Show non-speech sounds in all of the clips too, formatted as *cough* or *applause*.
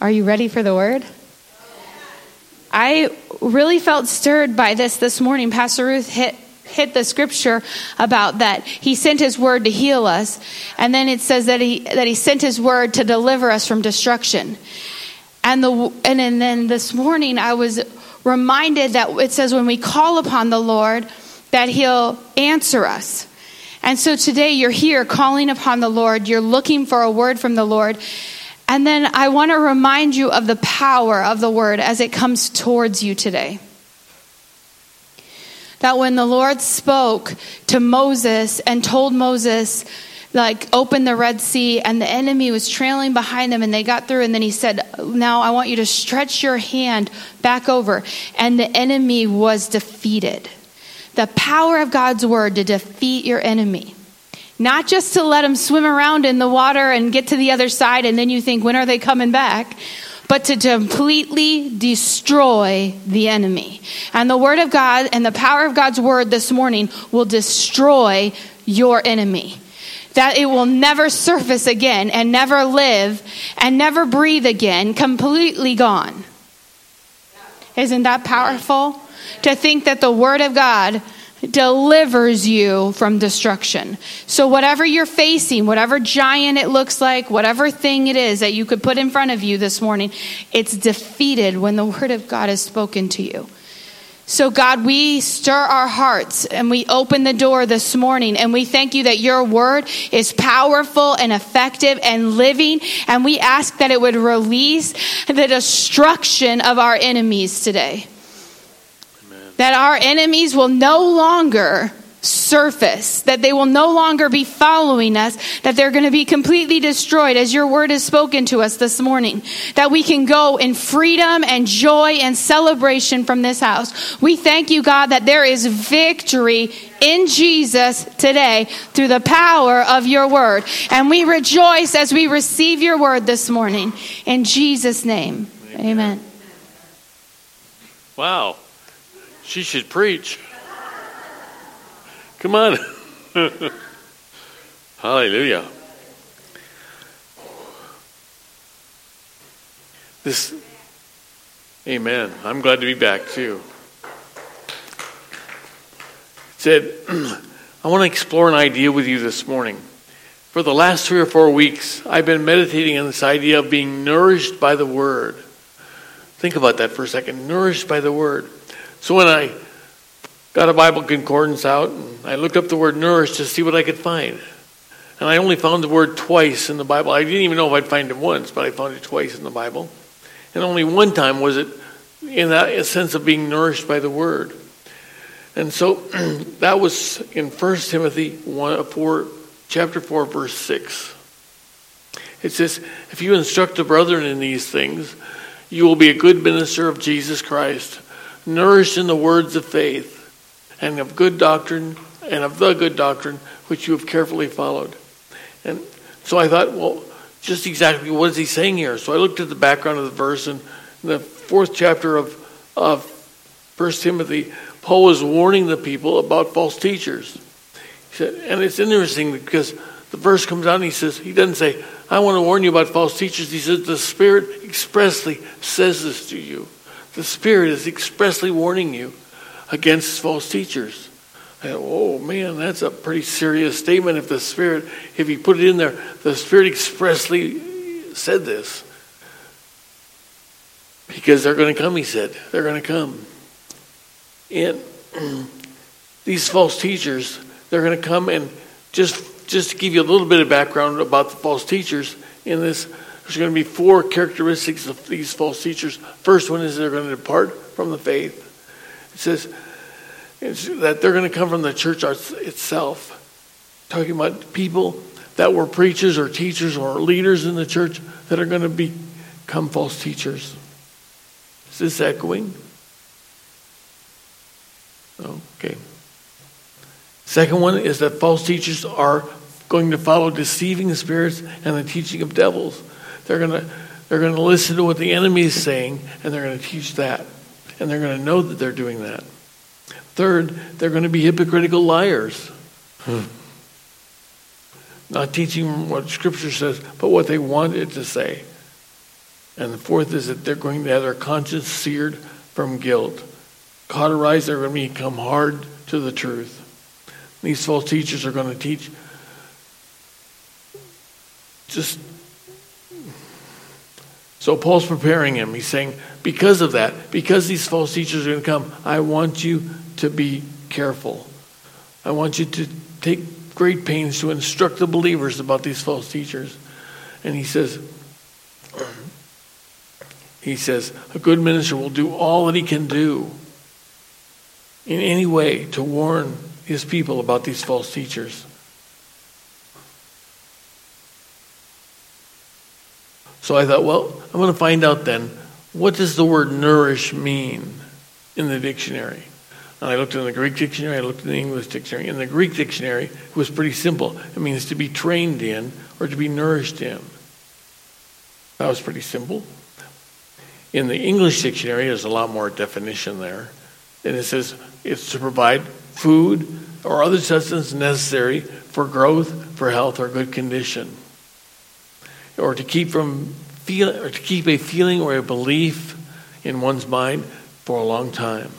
Are you ready for the word? I really felt stirred by this this morning. Pastor Ruth hit hit the scripture about that he sent his word to heal us and then it says that he that he sent his word to deliver us from destruction and the and, and then this morning i was reminded that it says when we call upon the lord that he'll answer us and so today you're here calling upon the lord you're looking for a word from the lord and then I want to remind you of the power of the word as it comes towards you today. That when the Lord spoke to Moses and told Moses, like, open the Red Sea, and the enemy was trailing behind them, and they got through, and then he said, Now I want you to stretch your hand back over. And the enemy was defeated. The power of God's word to defeat your enemy. Not just to let them swim around in the water and get to the other side, and then you think, when are they coming back? But to completely destroy the enemy. And the Word of God and the power of God's Word this morning will destroy your enemy. That it will never surface again and never live and never breathe again, completely gone. Isn't that powerful? To think that the Word of God delivers you from destruction. So, whatever you're facing, whatever giant it looks like, whatever thing it is that you could put in front of you this morning, it's defeated when the Word of God is spoken to you. So, God, we stir our hearts and we open the door this morning and we thank you that your word is powerful and effective and living. And we ask that it would release the destruction of our enemies today that our enemies will no longer surface, that they will no longer be following us, that they're going to be completely destroyed as your word has spoken to us this morning, that we can go in freedom and joy and celebration from this house. We thank you, God, that there is victory in Jesus today through the power of your word. And we rejoice as we receive your word this morning. In Jesus' name, amen. amen. Wow. She should preach. Come on. *laughs* Hallelujah. This, amen. I'm glad to be back too. Said, *clears throat* I want to explore an idea with you this morning. For the last three or four weeks, I've been meditating on this idea of being nourished by the Word. Think about that for a second. Nourished by the Word. So when I got a Bible concordance out, and I looked up the word nourish to see what I could find. And I only found the word twice in the Bible. I didn't even know if I'd find it once, but I found it twice in the Bible. And only one time was it in that sense of being nourished by the word. And so *clears throat* that was in 1 Timothy 1, uh, 4, chapter 4, verse 6. It says, If you instruct the brethren in these things, you will be a good minister of Jesus Christ nourished in the words of faith and of good doctrine and of the good doctrine which you have carefully followed. And so I thought, well, just exactly what is he saying here? So I looked at the background of the verse, and in the fourth chapter of, of 1 Timothy, Paul is warning the people about false teachers. He said, and it's interesting because the verse comes out and he says, he doesn't say, I want to warn you about false teachers. He says, the Spirit expressly says this to you. The Spirit is expressly warning you against false teachers. I, oh man, that's a pretty serious statement. If the Spirit, if you put it in there, the Spirit expressly said this. Because they're going to come, he said. They're going to come. And *clears throat* these false teachers, they're going to come and just just to give you a little bit of background about the false teachers in this there's going to be four characteristics of these false teachers. First one is they're going to depart from the faith. It says that they're going to come from the church itself. Talking about people that were preachers or teachers or leaders in the church that are going to become false teachers. Is this echoing? Okay. Second one is that false teachers are going to follow deceiving spirits and the teaching of devils. They're going to they're going to listen to what the enemy is saying and they're going to teach that. And they're going to know that they're doing that. Third, they're going to be hypocritical liars. Hmm. Not teaching what Scripture says, but what they want it to say. And the fourth is that they're going to have their conscience seared from guilt. Cauterized, they're going to become hard to the truth. These false teachers are going to teach just so Paul's preparing him. He's saying, because of that, because these false teachers are going to come, I want you to be careful. I want you to take great pains to instruct the believers about these false teachers. And he says, he says, a good minister will do all that he can do in any way to warn his people about these false teachers. So I thought, well, I'm going to find out then what does the word nourish mean in the dictionary. And I looked in the Greek dictionary, I looked in the English dictionary. In the Greek dictionary, it was pretty simple. It means to be trained in or to be nourished in. That was pretty simple. In the English dictionary, there's a lot more definition there. And it says it's to provide food or other substance necessary for growth, for health, or good condition. Or to keep from feel or to keep a feeling or a belief in one's mind for a long time.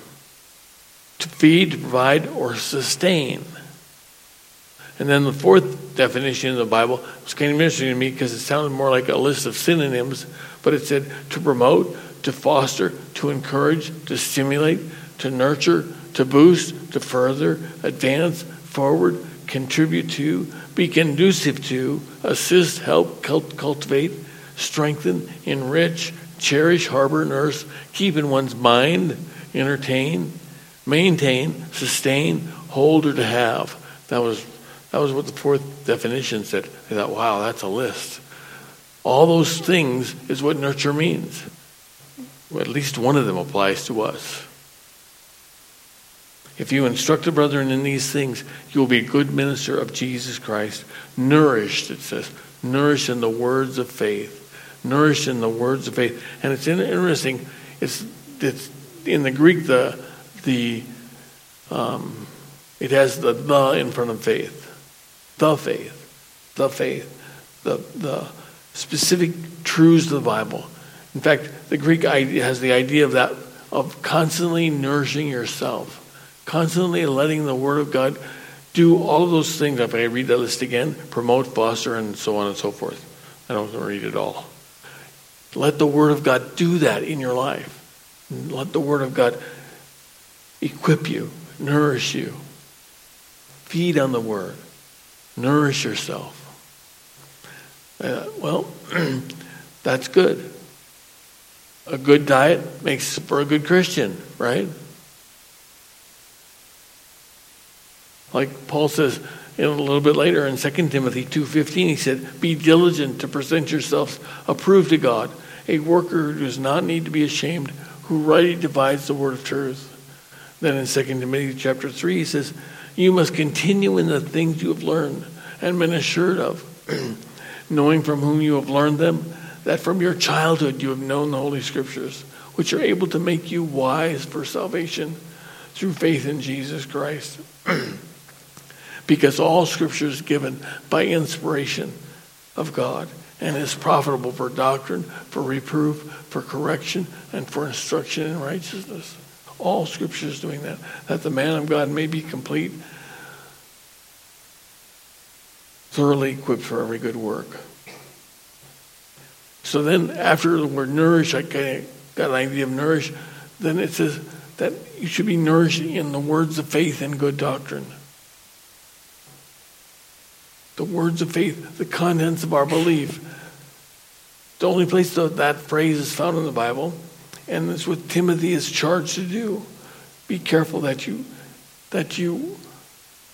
To feed, to provide, or sustain. And then the fourth definition in the Bible was kind of interesting to me because it sounded more like a list of synonyms, but it said to promote, to foster, to encourage, to stimulate, to nurture, to boost, to further, advance, forward, contribute to, be conducive to, assist, help, cultivate, strengthen, enrich, cherish, harbor, nurse, keep in one's mind, entertain, maintain, sustain, hold, or to have. That was, that was what the fourth definition said. I thought, wow, that's a list. All those things is what nurture means. Well, at least one of them applies to us. If you instruct the brethren in these things, you will be a good minister of Jesus Christ, nourished, it says, nourished in the words of faith. Nourished in the words of faith. And it's interesting, it's, it's in the Greek, the, the, um, it has the the in front of faith. The faith. The faith. The, the specific truths of the Bible. In fact, the Greek has the idea of that, of constantly nourishing yourself constantly letting the Word of God do all of those things. If I read that list again, promote, foster, and so on and so forth. I don't read it all. Let the Word of God do that in your life. Let the Word of God equip you, nourish you. Feed on the Word, nourish yourself. Uh, well, *clears throat* that's good. A good diet makes for a good Christian, right? Like Paul says a little bit later in 2 Timothy 2.15, he said, Be diligent to present yourselves approved to God, a worker who does not need to be ashamed, who rightly divides the word of truth. Then in 2 Timothy chapter 3, he says, You must continue in the things you have learned and been assured of, *clears throat* knowing from whom you have learned them, that from your childhood you have known the Holy Scriptures, which are able to make you wise for salvation through faith in Jesus Christ. *clears throat* because all scripture is given by inspiration of God and is profitable for doctrine, for reproof, for correction, and for instruction in righteousness. All scripture is doing that, that the man of God may be complete, thoroughly equipped for every good work. So then, after the word nourish, I kind of got an idea of nourish. Then it says that you should be nourished in the words of faith and good doctrine the words of faith, the contents of our belief. The only place that, that phrase is found in the Bible, and it's what Timothy is charged to do. Be careful that you that you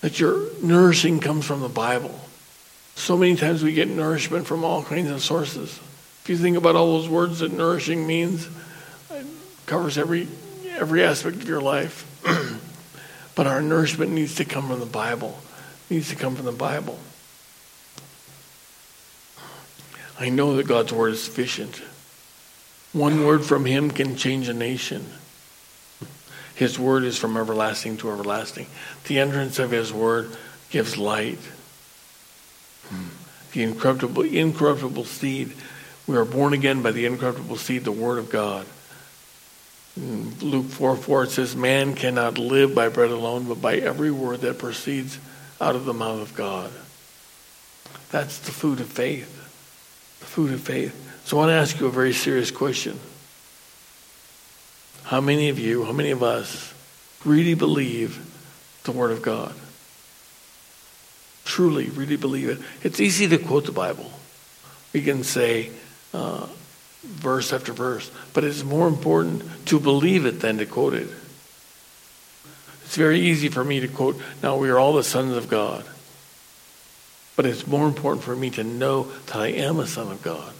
that your nourishing comes from the Bible. So many times we get nourishment from all kinds of sources. If you think about all those words that nourishing means, it covers every every aspect of your life. *clears throat* but our nourishment needs to come from the Bible. It needs to come from the Bible. I know that God's word is sufficient. One word from him can change a nation. His word is from everlasting to everlasting. The entrance of his word gives light. The incorruptible, incorruptible seed We are born again by the incorruptible seed, the Word of God. Luke 4 4, it says, Man cannot live by bread alone, but by every word that proceeds out of the mouth of God. That's the food of faith. Food of faith. So I want to ask you a very serious question. How many of you, how many of us really believe the Word of God? Truly, really believe it. It's easy to quote the Bible. We can say uh, verse after verse, but it's more important to believe it than to quote it. It's very easy for me to quote, now we are all the sons of God. But it's more important for me to know that I am a son of God.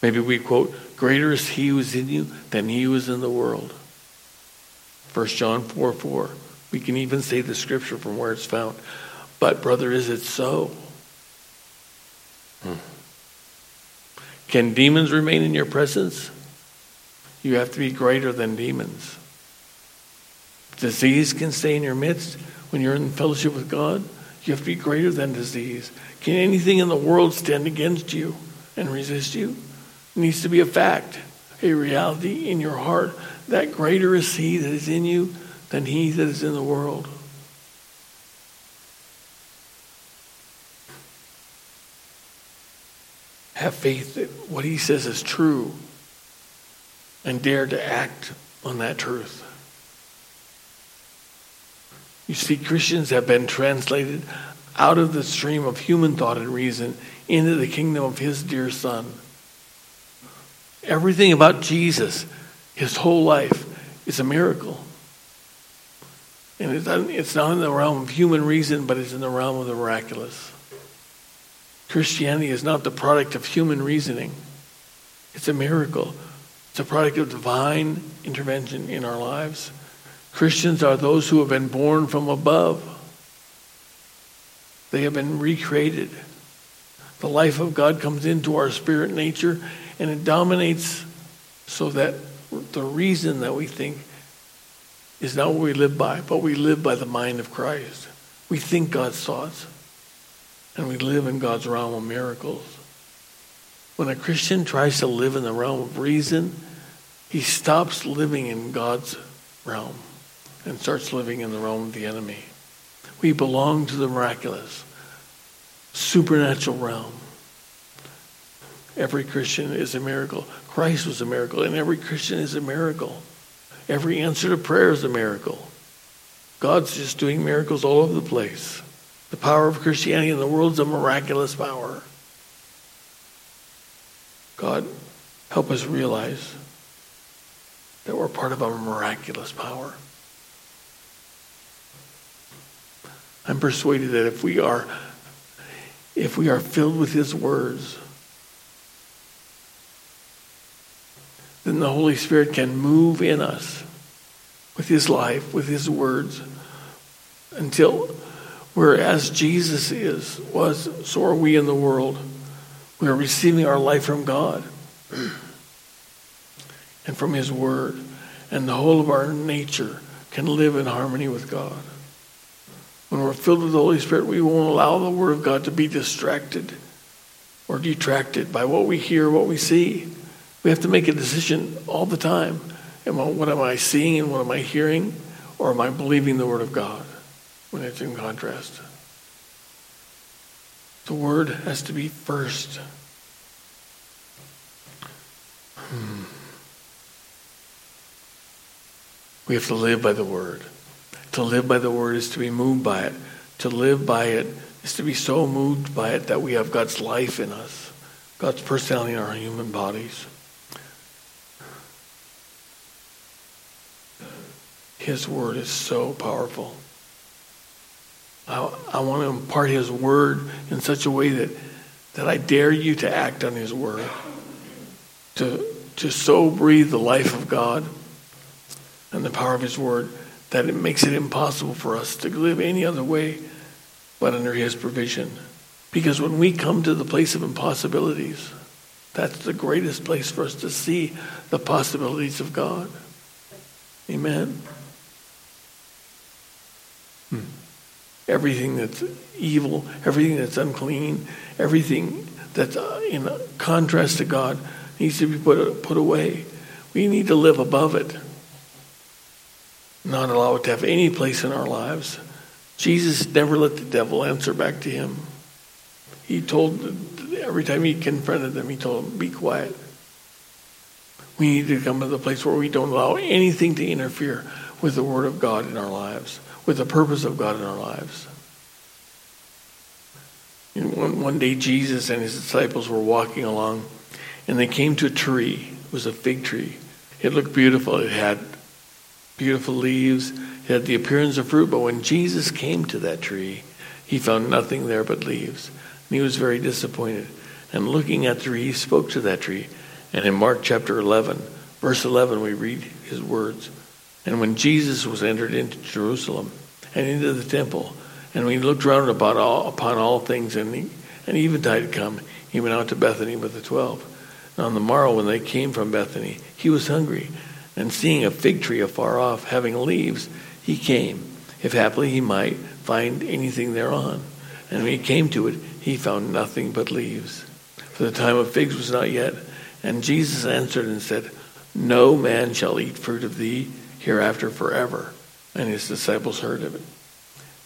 Maybe we quote, Greater is he who is in you than he who is in the world. 1 John 4 4. We can even say the scripture from where it's found. But, brother, is it so? Hmm. Can demons remain in your presence? You have to be greater than demons. Disease can stay in your midst when you're in fellowship with God. You have to be greater than disease. Can anything in the world stand against you and resist you? It needs to be a fact, a reality in your heart that greater is He that is in you than He that is in the world. Have faith that what He says is true and dare to act on that truth. You see, Christians have been translated out of the stream of human thought and reason into the kingdom of His dear Son. Everything about Jesus, his whole life, is a miracle. And it's not in the realm of human reason, but it's in the realm of the miraculous. Christianity is not the product of human reasoning, it's a miracle. It's a product of divine intervention in our lives. Christians are those who have been born from above. They have been recreated. The life of God comes into our spirit nature and it dominates so that the reason that we think is not what we live by, but we live by the mind of Christ. We think God's thoughts, and we live in God's realm of miracles. When a Christian tries to live in the realm of reason, he stops living in God's realm and starts living in the realm of the enemy. We belong to the miraculous, supernatural realm. Every Christian is a miracle. Christ was a miracle, and every Christian is a miracle. Every answer to prayer is a miracle. God's just doing miracles all over the place. The power of Christianity in the world is a miraculous power. God, help us realize that we're part of a miraculous power. I'm persuaded that if we are if we are filled with his words, then the Holy Spirit can move in us with his life, with his words, until we're whereas Jesus is, was, so are we in the world. We are receiving our life from God and from his word, and the whole of our nature can live in harmony with God. When we're filled with the Holy Spirit, we won't allow the Word of God to be distracted or detracted by what we hear, what we see. We have to make a decision all the time. Am I, what am I seeing and what am I hearing? Or am I believing the Word of God when it's in contrast? The Word has to be first. Hmm. We have to live by the Word. To live by the Word is to be moved by it. To live by it is to be so moved by it that we have God's life in us, God's personality in our human bodies. His word is so powerful. I, I want to impart His word in such a way that, that I dare you to act on His word, to, to so breathe the life of God and the power of His word that it makes it impossible for us to live any other way but under His provision. Because when we come to the place of impossibilities, that's the greatest place for us to see the possibilities of God. Amen. Hmm. everything that's evil, everything that's unclean, everything that's uh, in contrast to God needs to be put, put away. We need to live above it, not allow it to have any place in our lives. Jesus never let the devil answer back to him. He told, every time he confronted them, he told them, be quiet. We need to come to the place where we don't allow anything to interfere with the Word of God in our lives, with the purpose of God in our lives. And one, one day, Jesus and his disciples were walking along, and they came to a tree. It was a fig tree. It looked beautiful. It had beautiful leaves. It had the appearance of fruit. But when Jesus came to that tree, he found nothing there but leaves. And he was very disappointed. And looking at the tree, he spoke to that tree. And in Mark chapter 11, verse 11, we read his words. And when Jesus was entered into Jerusalem and into the temple, and when he looked round about all, upon all things, and, he, and eventide had come, he went out to Bethany with the twelve. And on the morrow, when they came from Bethany, he was hungry. And seeing a fig tree afar off, having leaves, he came, if haply he might find anything thereon. And when he came to it, he found nothing but leaves. For the time of figs was not yet. And Jesus answered and said, No man shall eat fruit of thee hereafter forever. And his disciples heard of it.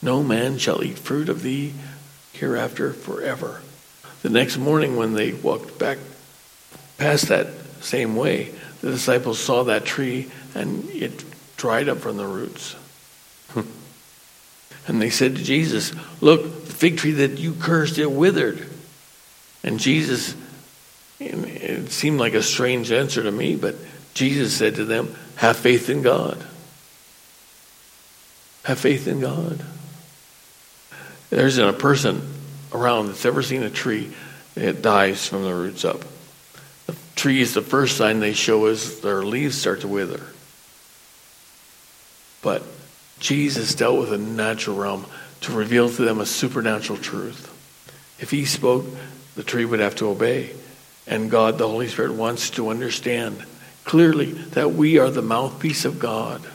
No man shall eat fruit of thee hereafter forever. The next morning, when they walked back past that same way, the disciples saw that tree and it dried up from the roots. Hmm. and they said to Jesus, Look, the fig tree that you cursed, it withered. And Jesus, it seemed like a strange answer to me, but Jesus said to them, Have faith in God. Have faith in God. There isn't a person around that's ever seen a tree that dies from the roots up. The tree is the first sign they show as their leaves start to wither. But Jesus dealt with a natural realm to reveal to them a supernatural truth. If he spoke, the tree would have to obey. And God, the Holy Spirit, wants to understand clearly that we are the mouthpiece of God.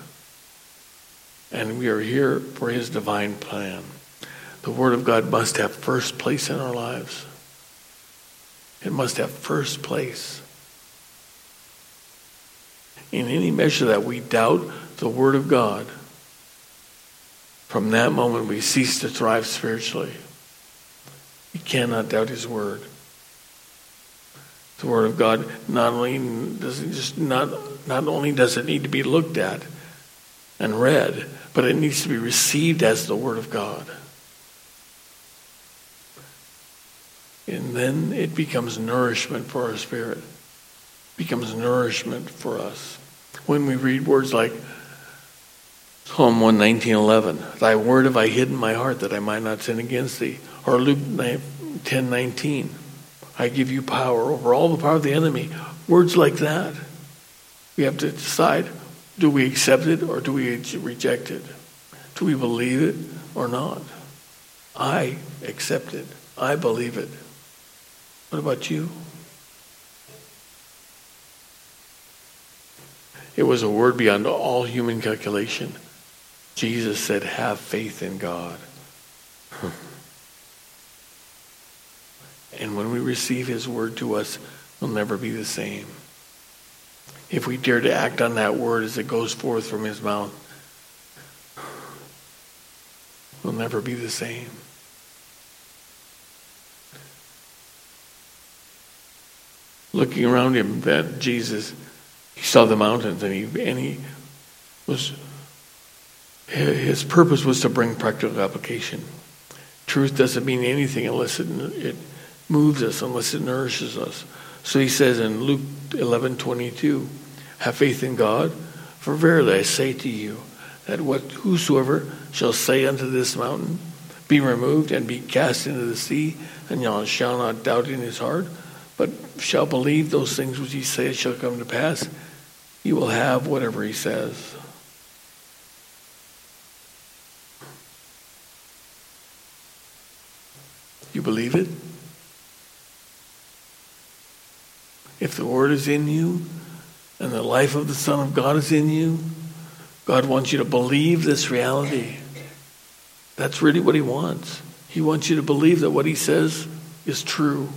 And we are here for his divine plan. The Word of God must have first place in our lives. It must have first place. In any measure that we doubt the Word of God, from that moment we cease to thrive spiritually. We cannot doubt His Word. The Word of God not only does it just not not only does it need to be looked at and read, but it needs to be received as the Word of God. And then it becomes nourishment for our spirit, becomes nourishment for us. When we read words like Psalm 119.11, Thy word have I hidden my heart that I might not sin against thee. Or Luke 10.19, I give you power over all the power of the enemy. Words like that. We have to decide, do we accept it or do we reject it? Do we believe it or not? I accept it. I believe it. What about you? It was a word beyond all human calculation. Jesus said, Have faith in God. and when we receive his word to us, we'll never be the same. If we dare to act on that word as it goes forth from his mouth, we'll never be the same. looking around him that Jesus, he saw the mountains and he, and he was, his purpose was to bring practical application. Truth doesn't mean anything unless it, it moves us, unless it nourishes us. So he says in Luke 11 22, have faith in God, for verily I say to you, that what whosoever shall say unto this mountain, be removed and be cast into the sea, and you shall not doubt in his heart, but shall believe those things which he saith shall come to pass, he will have whatever he says. You believe it? If the Word is in you and the life of the Son of God is in you, God wants you to believe this reality. That's really what he wants. He wants you to believe that what he says is true.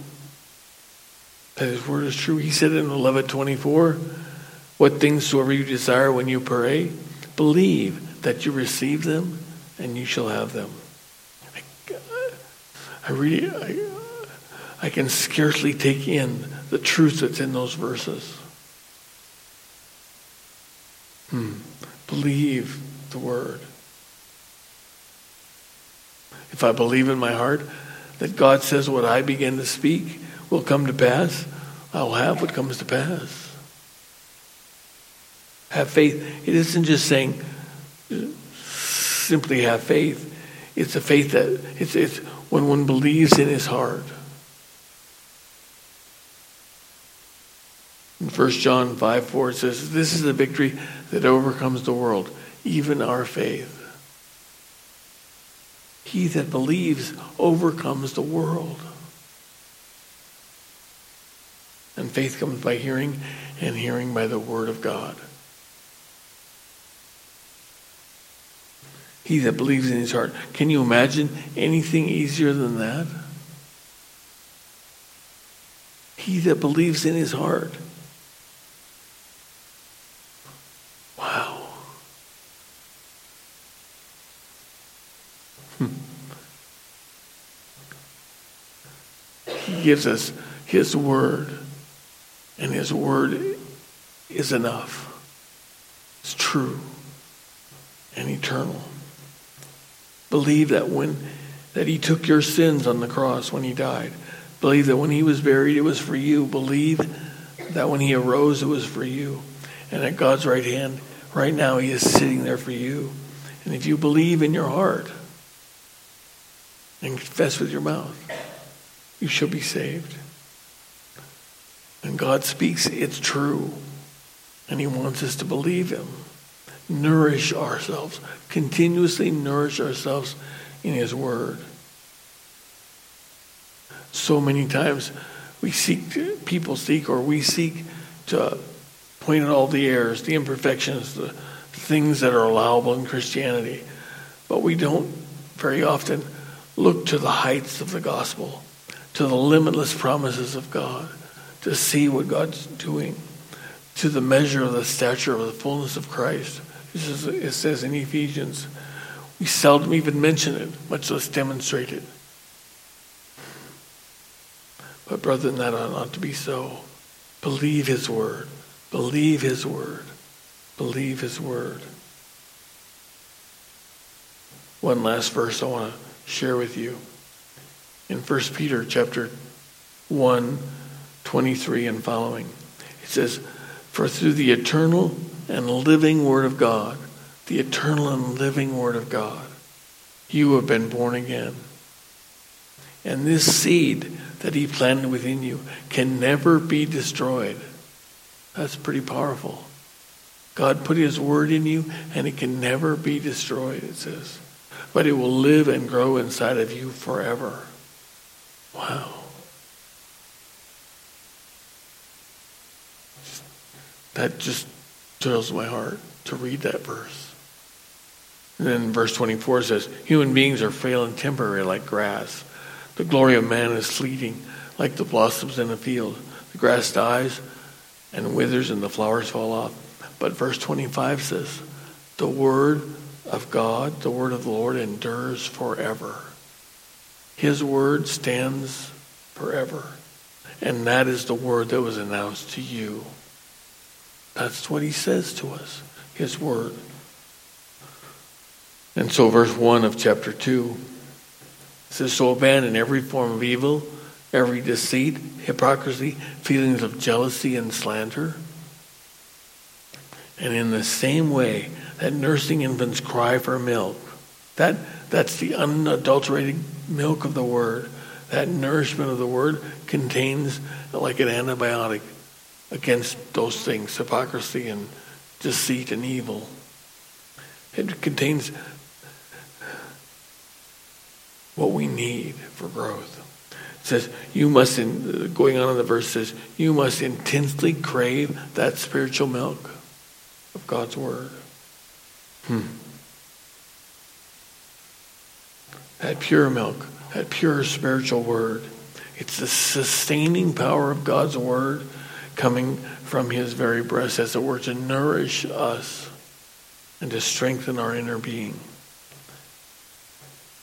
That his word is true. He said in 1124, what things soever you desire when you pray, believe that you receive them and you shall have them. I, I really, I, I can scarcely take in the truth that's in those verses. Hmm. Believe the word. If I believe in my heart that God says what I begin to speak will come to pass, I will have what comes to pass. Have faith. It isn't just saying simply have faith. It's a faith that it's, it's when one believes in his heart. In 1 John 5 4, it says, This is the victory that overcomes the world, even our faith. He that believes overcomes the world. And faith comes by hearing, and hearing by the word of God. He that believes in his heart. Can you imagine anything easier than that? He that believes in his heart. Wow. Hmm. He gives us His Word, and His Word is enough. It's true and eternal. Believe that when that He took your sins on the cross when He died. Believe that when He was buried, it was for you. Believe that when He arose, it was for you. And at God's right hand, right now, He is sitting there for you. And if you believe in your heart and confess with your mouth, you shall be saved. And God speaks, it's true. And He wants us to believe Him. Nourish ourselves, continuously nourish ourselves in His Word. So many times we seek, to, people seek, or we seek to point out all the errors, the imperfections, the things that are allowable in Christianity. But we don't very often look to the heights of the gospel to the limitless promises of God, to see what God's doing, to the measure of the stature of the fullness of Christ. It says in Ephesians. We seldom even mention it, much less demonstrate it. But, brethren, that ought not to be so. Believe His word. Believe His word. Believe His word. One last verse I want to share with you in 1 Peter chapter 1, 23 and following. It says, For through the eternal and living Word of God, the eternal and living Word of God, you have been born again. And this seed that He planted within you can never be destroyed. That's pretty powerful. God put His Word in you, and it can never be destroyed, it says. But it will live and grow inside of you forever. Wow. That just fills my heart to read that verse. And then verse 24 says, Human beings are frail and temporary like grass. The glory of man is fleeting like the blossoms in a field. The grass dies and withers and the flowers fall off. But verse 25 says, The word of God, the word of the Lord endures forever. His word stands forever. And that is the word that was announced to you. That's what he says to us, his word. And so, verse 1 of chapter 2 says, So abandon every form of evil, every deceit, hypocrisy, feelings of jealousy and slander. And in the same way that nursing infants cry for milk, that, that's the unadulterated milk of the word, that nourishment of the word contains like an antibiotic against those things, hypocrisy and deceit and evil. It contains what we need for growth. It says, you must, in, going on in the verse says, you must intensely crave that spiritual milk of God's Word. Hmm. that pure milk, that pure spiritual word. It's the sustaining power of God's word coming from his very breast, as it were, to nourish us and to strengthen our inner being.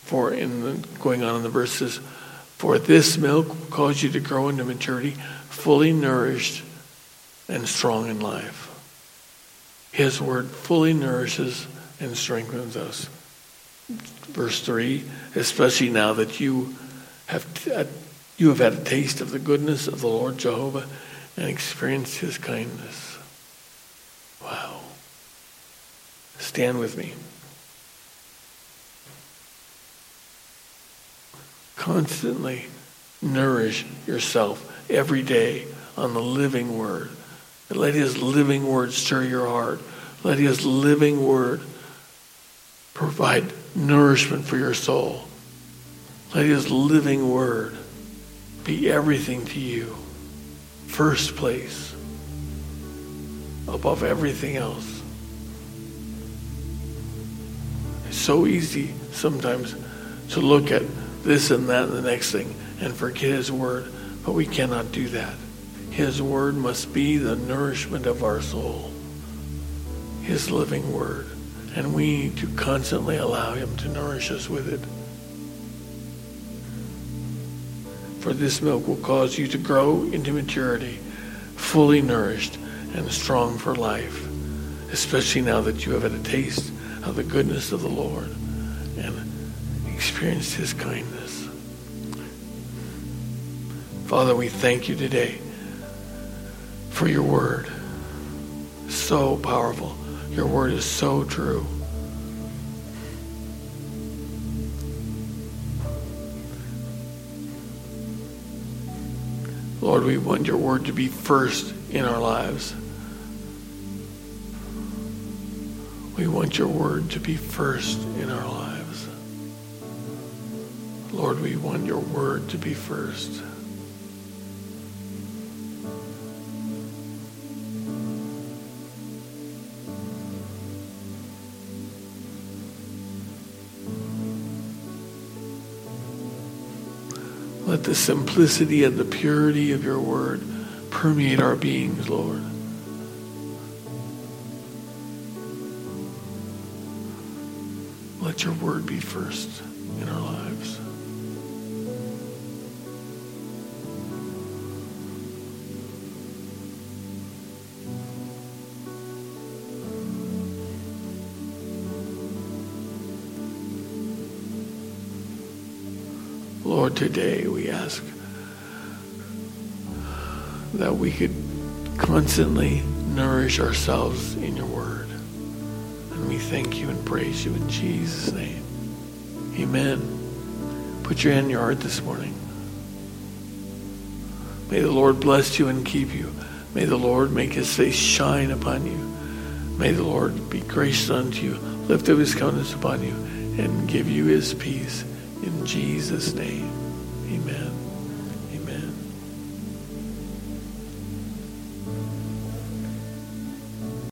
For in the, going on in the verses, for this milk will cause you to grow into maturity, fully nourished and strong in life. His word fully nourishes and strengthens us. Verse 3 especially now that you have, you have had a taste of the goodness of the Lord Jehovah and experience his kindness. Wow. Stand with me. Constantly nourish yourself every day on the living word. And let his living word stir your heart. Let his living word provide nourishment for your soul. Let his living word be everything to you. First place above everything else. It's so easy sometimes to look at this and that and the next thing and forget his word, but we cannot do that. His word must be the nourishment of our soul. His living word. And we need to constantly allow him to nourish us with it. For this milk will cause you to grow into maturity, fully nourished and strong for life, especially now that you have had a taste of the goodness of the Lord and experienced his kindness. Father, we thank you today for your word. So powerful. Your word is so true. Lord, we want your word to be first in our lives. We want your word to be first in our lives. Lord, we want your word to be first. Let the simplicity and the purity of your word permeate our beings, Lord. Let your word be first Lord, today we ask that we could constantly nourish ourselves in your word. And we thank you and praise you in Jesus' name. Amen. Put your hand in your heart this morning. May the Lord bless you and keep you. May the Lord make his face shine upon you. May the Lord be gracious unto you, lift up his countenance upon you, and give you his peace. In Jesus' name.